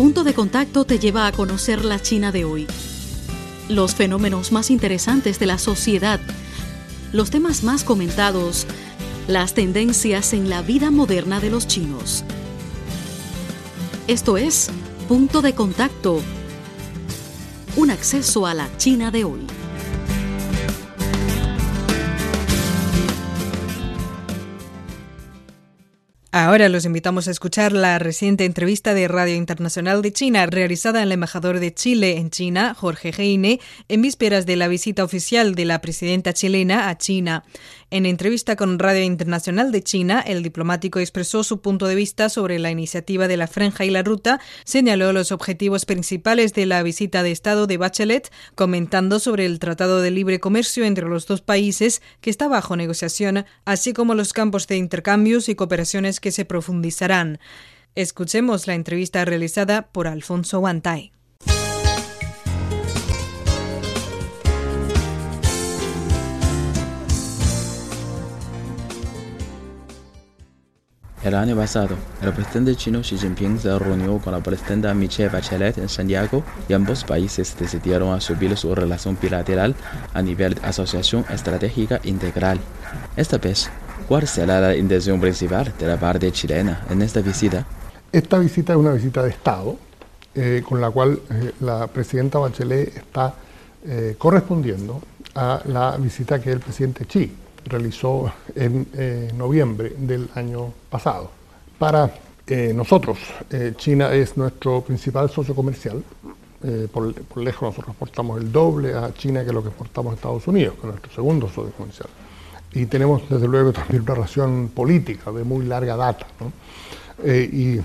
Punto de Contacto te lleva a conocer la China de hoy, los fenómenos más interesantes de la sociedad, los temas más comentados, las tendencias en la vida moderna de los chinos. Esto es Punto de Contacto, un acceso a la China de hoy. Ahora los invitamos a escuchar la reciente entrevista de Radio Internacional de China realizada al embajador de Chile en China, Jorge Heine, en vísperas de la visita oficial de la presidenta chilena a China. En entrevista con Radio Internacional de China, el diplomático expresó su punto de vista sobre la iniciativa de la Franja y la Ruta, señaló los objetivos principales de la visita de Estado de Bachelet, comentando sobre el Tratado de Libre Comercio entre los dos países que está bajo negociación, así como los campos de intercambios y cooperaciones que se profundizarán. Escuchemos la entrevista realizada por Alfonso Guantay. El año pasado, el presidente chino Xi Jinping se reunió con la presidenta Michelle Bachelet en Santiago y ambos países decidieron subir su relación bilateral a nivel de asociación estratégica integral. Esta vez, ¿cuál será la intención principal de la parte chilena en esta visita? Esta visita es una visita de Estado, eh, con la cual eh, la presidenta Bachelet está eh, correspondiendo a la visita que el presidente Xi realizó en eh, noviembre del año pasado. Para eh, nosotros, eh, China es nuestro principal socio comercial. Por, lejos nosotros exportamos el doble a China que lo que exportamos a Estados Unidos, que es nuestro segundo socio comercial. Y tenemos desde luego también una relación política de muy larga data. y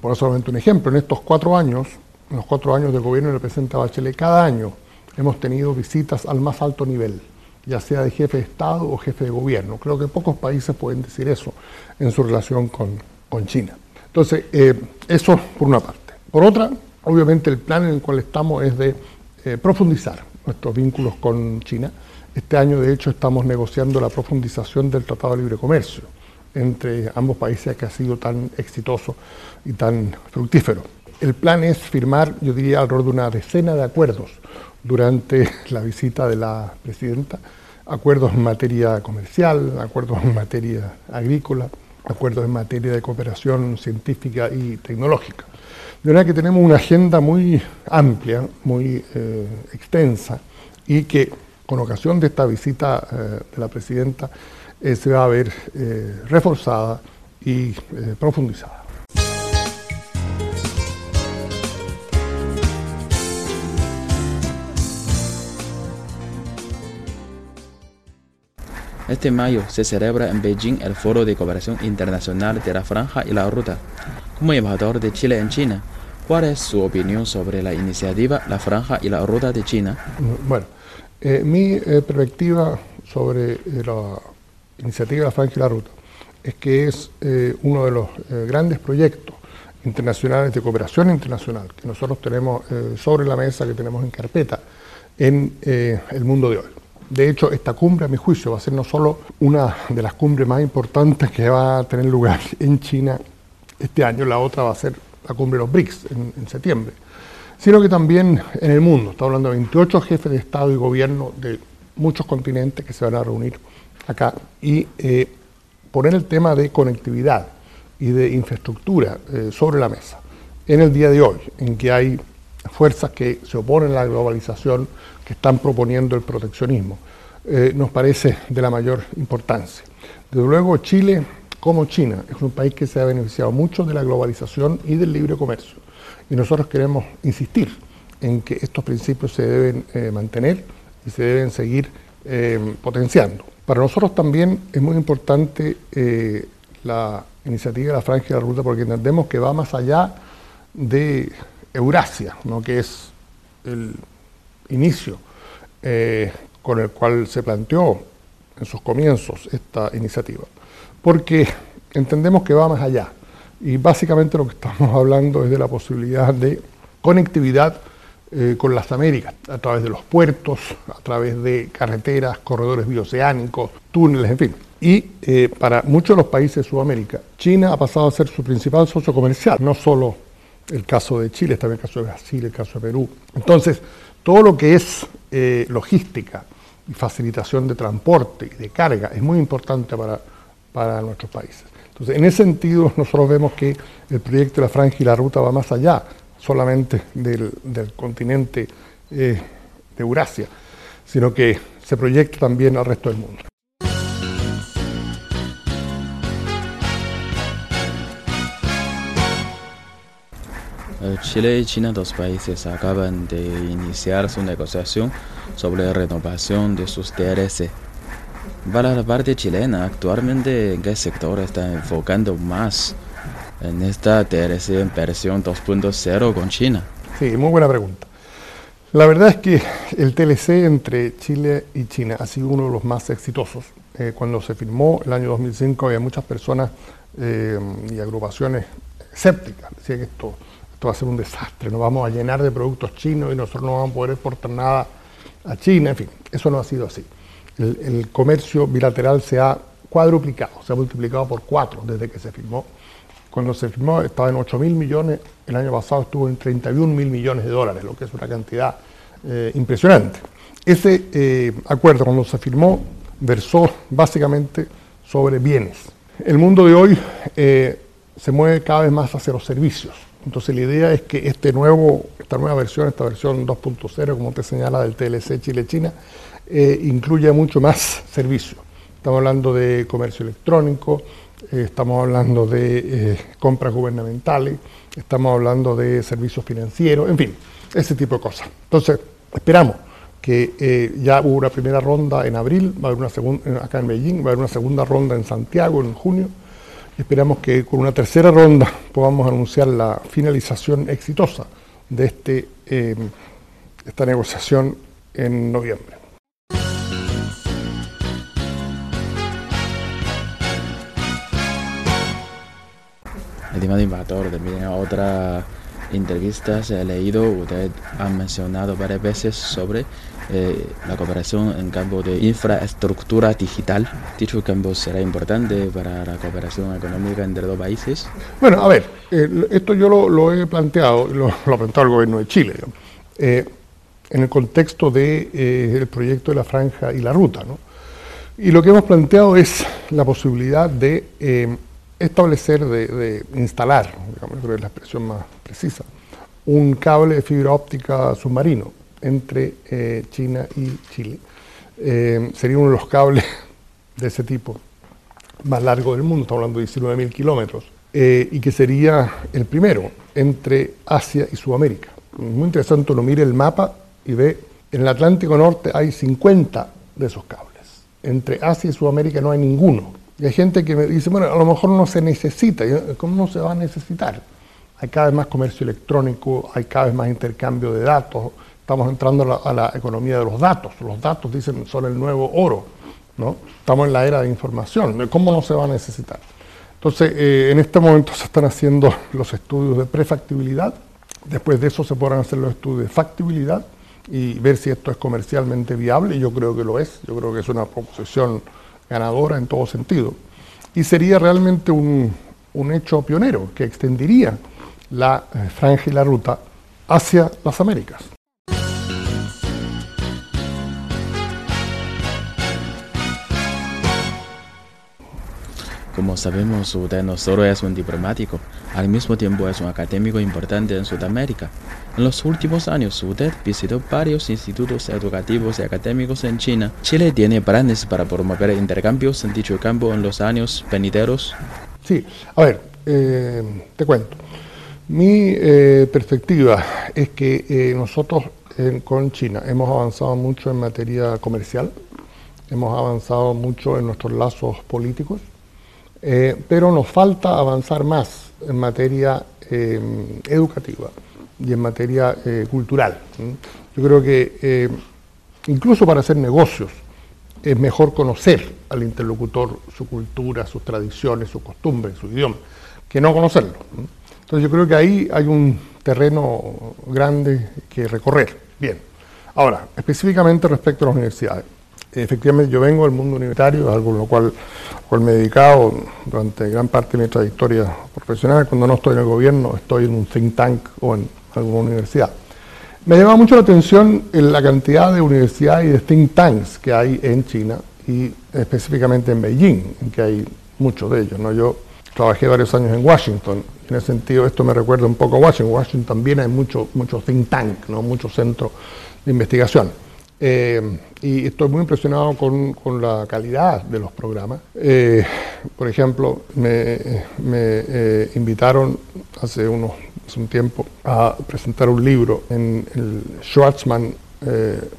por solamente un ejemplo, en estos cuatro años, en los cuatro años del gobierno del presidente Bachelet, cada año hemos tenido visitas al más alto nivel ya sea de jefe de Estado o jefe de gobierno. Creo que pocos países pueden decir eso en su relación con, con China. Entonces, eh, eso por una parte. Por otra, obviamente el plan en el cual estamos es de eh, profundizar nuestros vínculos con China. Este año, de hecho, estamos negociando la profundización del Tratado de Libre Comercio entre ambos países que ha sido tan exitoso y tan fructífero. El plan es firmar, yo diría, alrededor de una decena de acuerdos durante la visita de la presidenta, acuerdos en materia comercial, acuerdos en materia agrícola, acuerdos en materia de cooperación científica y tecnológica. De verdad que tenemos una agenda muy amplia, muy eh, extensa y que con ocasión de esta visita eh, de la presidenta eh, se va a ver reforzada y profundizada. Este mayo se celebra en Beijing el Foro de Cooperación Internacional de la Franja y la Ruta. Como embajador de Chile en China, ¿cuál es su opinión sobre la iniciativa La Franja y la Ruta de China? Bueno, eh, mi eh, perspectiva sobre eh, la iniciativa La Franja y la Ruta es que es uno de los grandes proyectos internacionales de cooperación internacional que nosotros tenemos sobre la mesa, que tenemos en carpeta en el mundo de hoy. De hecho, esta cumbre, a mi juicio, va a ser no solo una de las cumbres más importantes que va a tener lugar en China este año, la otra va a ser la cumbre de los BRICS en, septiembre, sino que también en el mundo. Está hablando de 28 jefes de Estado y gobierno de muchos continentes que se van a reunir acá y eh, poner el tema de conectividad y de infraestructura eh, sobre la mesa. En el día de hoy, en que hay fuerzas que se oponen a la globalización, que están proponiendo el proteccionismo, eh, nos parece de la mayor importancia. Desde luego, Chile, como China, es un país que se ha beneficiado mucho de la globalización y del libre comercio. Y nosotros queremos insistir en que estos principios se deben eh, mantener y se deben seguir eh, potenciando. Para nosotros también es muy importante la iniciativa de la Franja y la Ruta porque entendemos que va más allá de Eurasia, ¿no? que es el inicio eh, con el cual se planteó en sus comienzos esta iniciativa, porque entendemos que va más allá y básicamente lo que estamos hablando es de la posibilidad de conectividad eh, con las Américas, a través de los puertos, a través de carreteras, corredores bioceánicos, túneles, en fin. Y eh, para muchos de los países de Sudamérica, China ha pasado a ser su principal socio comercial, no solo el caso de Chile, también el caso de Brasil, el caso de Perú. Entonces, todo lo que es eh, logística y facilitación de transporte y de carga es muy importante para, para nuestros países. Entonces, en ese sentido, nosotros vemos que el proyecto de la franja y la ruta va más allá solamente del, continente eh, de Eurasia, sino que se proyecta también al resto del mundo. Chile y China, dos países, acaban de iniciar su negociación sobre la renovación de sus TRC. Para la parte chilena, actualmente, ¿en qué sector está enfocando más en esta TRC en versión 2.0 con China? Sí, muy buena pregunta. La verdad es que el TLC entre Chile y China ha sido uno de los más exitosos. Eh, cuando se firmó el año 2005 había muchas personas eh, y agrupaciones escépticas, decían esto, esto va a ser un desastre, nos vamos a llenar de productos chinos y nosotros no vamos a poder exportar nada a China, en fin, eso no ha sido así. El, comercio bilateral se ha cuadruplicado, se ha multiplicado por cuatro desde que se firmó. Cuando se firmó estaba en 8 mil millones, el año pasado estuvo en 31 mil millones de dólares, lo que es una cantidad eh, impresionante. Ese eh, acuerdo cuando se firmó versó básicamente sobre bienes. El mundo de hoy eh, se mueve cada vez más hacia los servicios. Entonces la idea es que este nuevo, esta nueva versión, esta versión 2.0, como te señala del TLC Chile-China, eh, incluye mucho más servicios. Estamos hablando de comercio electrónico, eh, estamos hablando de eh, compras gubernamentales, estamos hablando de servicios financieros, en fin, ese tipo de cosas. Entonces, esperamos que ya hubo una primera ronda en abril, va a haber una segunda acá en Beijing, va a haber una segunda ronda en Santiago en junio. Esperamos que con una tercera ronda podamos anunciar la finalización exitosa de este, esta negociación en noviembre. Estimado invasor, también otra entrevista se ha leído, usted ha mencionado varias veces sobre eh, la cooperación en campo de infraestructura digital. Dicho campo será importante para la cooperación económica entre dos países. Bueno, a ver, esto yo lo, he planteado, lo, ha planteado el gobierno de Chile, eh, en el contexto del de, eh, proyecto de la franja y la ruta. ¿no? Y lo que hemos planteado es la posibilidad de establecer, de, instalar, digamos, creo que es la expresión más precisa, un cable de fibra óptica submarino entre eh, China y Chile. Eh, sería uno de los cables de ese tipo más largo del mundo, estamos hablando de 19.000 kilómetros, eh, y que sería el primero entre Asia y Sudamérica. Muy interesante, uno mire el mapa y ve, en el Atlántico Norte hay 50 de esos cables, entre Asia y Sudamérica no hay ninguno. Y hay gente que me dice, bueno, a lo mejor no se necesita. ¿Cómo no se va a necesitar? Hay cada vez más comercio electrónico, hay cada vez más intercambio de datos. Estamos entrando a la, economía de los datos. Los datos, dicen, son el nuevo oro. ¿no? Estamos en la era de información. ¿Cómo no se va a necesitar? Entonces, eh, en este momento se están haciendo los estudios de prefactibilidad. Después de eso se podrán hacer los estudios de factibilidad y ver si esto es comercialmente viable. Yo creo que lo es. Yo creo que es una proposición ganadora en todo sentido. Y sería realmente un, un hecho pionero que extendería la eh, franja y la ruta hacia las Américas. Como sabemos, usted no solo es un diplomático, al mismo tiempo es un académico importante en Sudamérica. En los últimos años, usted visitó varios institutos educativos y académicos en China. ¿Chile tiene planes para promover intercambios en dicho campo en los años venideros? Sí, a ver, eh, te cuento. Mi eh, perspectiva es que eh, nosotros con China hemos avanzado mucho en materia comercial, hemos avanzado mucho en nuestros lazos políticos, pero nos falta avanzar más en materia educativa y en materia eh, cultural. Yo creo que eh, incluso para hacer negocios es mejor conocer al interlocutor, su cultura, sus tradiciones, sus costumbres, su idioma, que no conocerlo. Entonces yo creo que ahí hay un terreno grande que recorrer. Bien. Ahora, específicamente respecto a las universidades. Efectivamente, yo vengo del mundo universitario, algo en lo cual, me he dedicado durante gran parte de mi trayectoria profesional. Cuando no estoy en el gobierno, estoy en un think tank o en alguna universidad. Me llama mucho la atención la cantidad de universidades y de think tanks que hay en China y específicamente en Beijing, en que hay muchos de ellos. ¿no? Yo trabajé varios años en Washington, en ese sentido esto me recuerda un poco a Washington. Washington también hay muchos mucho think tank, ¿no? muchos centros de investigación. Eh, y estoy muy impresionado con, con, la calidad de los programas. Eh, por ejemplo, me, eh, invitaron hace, unos, hace un tiempo a presentar un libro en el Schwarzman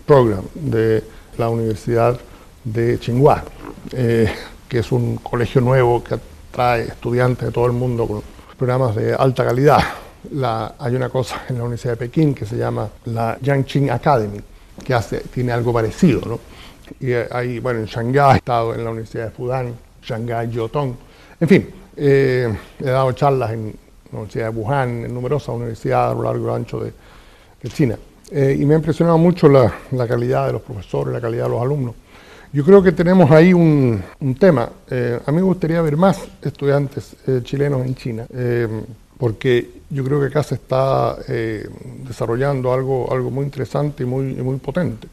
Program de la Universidad de Tsinghua, que es un colegio nuevo que trae estudiantes de todo el mundo con programas de alta calidad. La, hay una cosa en la Universidad de Pekín que se llama la Yangqing Academy, que hace, tiene algo parecido. ¿no? Y hay, bueno, en Shanghái he estado en la Universidad de Fudan, Shanghái, Yotong. En fin, eh, he dado charlas en la Universidad de Wuhan, en numerosas universidades a lo largo y ancho de, China. Eh, y me ha impresionado mucho la, calidad de los profesores, la calidad de los alumnos. Yo creo que tenemos ahí un, tema. Eh, a mí me gustaría ver más estudiantes chilenos en China porque yo creo que acá se está eh, desarrollando algo, algo muy interesante y muy, muy potente.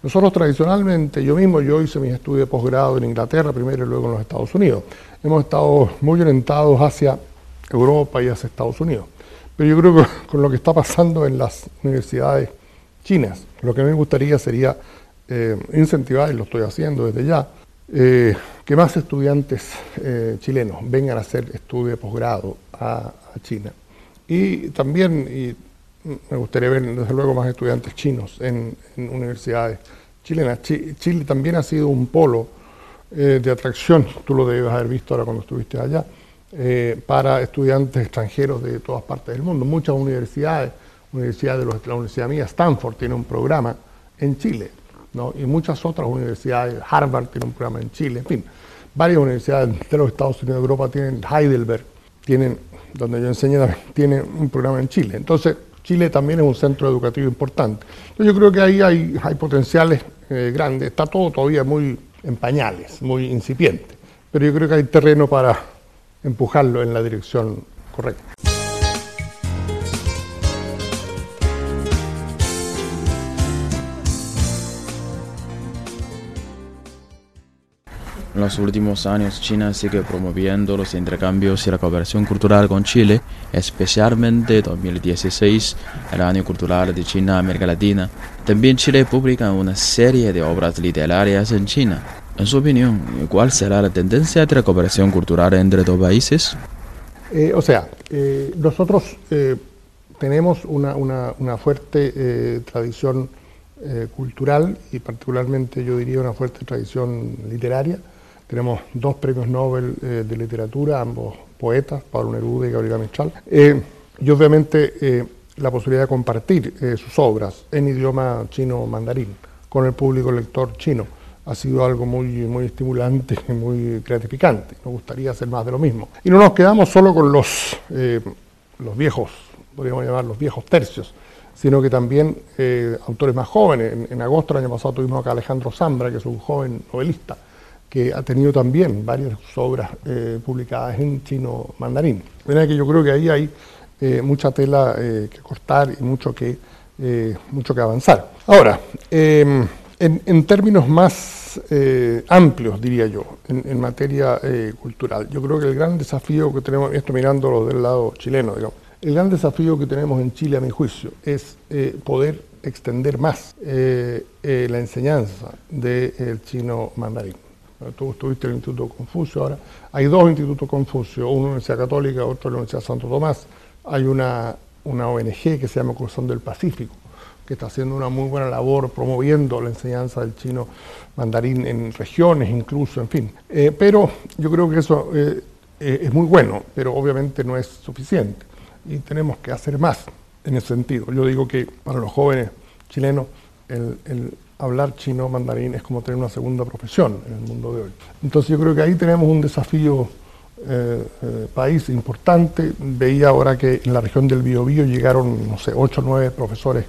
Nosotros tradicionalmente, yo mismo, yo hice mis estudios de posgrado en Inglaterra primero y luego en los Estados Unidos. Hemos estado muy orientados hacia Europa y hacia Estados Unidos. Pero yo creo que con lo que está pasando en las universidades chinas, lo que me gustaría sería eh, incentivar, y lo estoy haciendo desde ya, eh, que más estudiantes chilenos vengan a hacer estudios de posgrado a, China. Y también y me gustaría ver, desde luego, más estudiantes chinos en, universidades chilenas. Chile también ha sido un polo eh, de atracción, tú lo debes haber visto ahora cuando estuviste allá, eh, para estudiantes extranjeros de todas partes del mundo. Muchas universidades, universidad de la Universidad mía, Stanford, tiene un programa en Chile, y muchas otras universidades, Harvard tiene un programa en Chile, en fin, varias universidades de los Estados Unidos de Europa tienen, Heidelberg, tienen donde yo enseño, tiene un programa en Chile. Entonces, Chile también es un centro educativo importante. yo creo que ahí hay, hay potenciales eh, grandes. Está todo todavía muy en pañales, muy incipiente. Pero yo creo que hay terreno para empujarlo en la dirección correcta. En los últimos años, China sigue promoviendo los intercambios y la cooperación cultural con Chile, especialmente 2016, el año cultural de China América Latina. También Chile publica una serie de obras literarias en China. En su opinión, ¿cuál será la tendencia de la cooperación cultural entre dos países? Eh, o sea, eh, nosotros eh, tenemos una, una fuerte tradición cultural y particularmente yo diría una fuerte tradición literaria tenemos dos premios Nobel eh, de literatura, ambos poetas, Pablo Neruda y Gabriela Mistral. Eh, y obviamente eh, la posibilidad de compartir sus obras en idioma chino mandarín con el público lector chino ha sido algo muy, muy estimulante y muy gratificante. Nos gustaría hacer más de lo mismo. Y no nos quedamos solo con los, los viejos, podríamos llamar los viejos tercios, sino que también autores más jóvenes. En, en, agosto del año pasado tuvimos acá a Alejandro Zambra, que es un joven novelista, que ha tenido también varias obras eh, publicadas en chino mandarín. De que yo creo que ahí hay eh, mucha tela eh, que cortar y mucho que, mucho que avanzar. Ahora, em, en, términos más amplios, diría yo, en, materia cultural, yo creo que el gran desafío que tenemos, esto mirándolo del lado chileno, digamos, el gran desafío que tenemos en Chile, a mi juicio, es poder extender más la enseñanza del chino mandarín. Tú estuviste en el Instituto Confucio ahora. Hay dos institutos Confucio, uno en la Universidad Católica, otro en la Universidad Santo Tomás. Hay una, una ONG que se llama Corazón del Pacífico, que está haciendo una muy buena labor promoviendo la enseñanza del chino mandarín en regiones incluso, en fin. Eh, pero yo creo que eso eh, eh, es muy bueno, pero obviamente no es suficiente y tenemos que hacer más en ese sentido. Yo digo que para los jóvenes chilenos el hablar chino mandarín es como tener una segunda profesión en el mundo de hoy. Entonces yo creo que ahí tenemos un desafío eh, eh, país importante. Veía ahora que en la región del Biobío llegaron, no sé, ocho o nueve profesores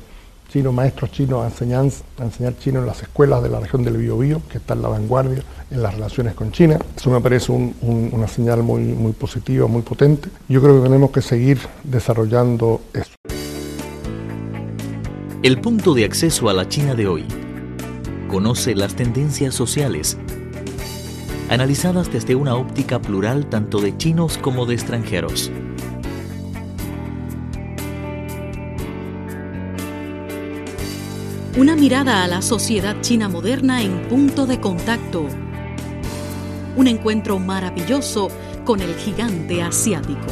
chinos, maestros chinos a enseñar, a enseñar chino en las escuelas de la región del Biobío, que está en la vanguardia en las relaciones con China. Eso me parece una señal muy, muy positiva, muy potente. Yo creo que tenemos que seguir desarrollando eso. El punto de acceso a la China de hoy. Conoce las tendencias sociales, analizadas desde una óptica plural tanto de chinos como de extranjeros. Una mirada a la sociedad china moderna en punto de contacto. Un encuentro maravilloso con el gigante asiático.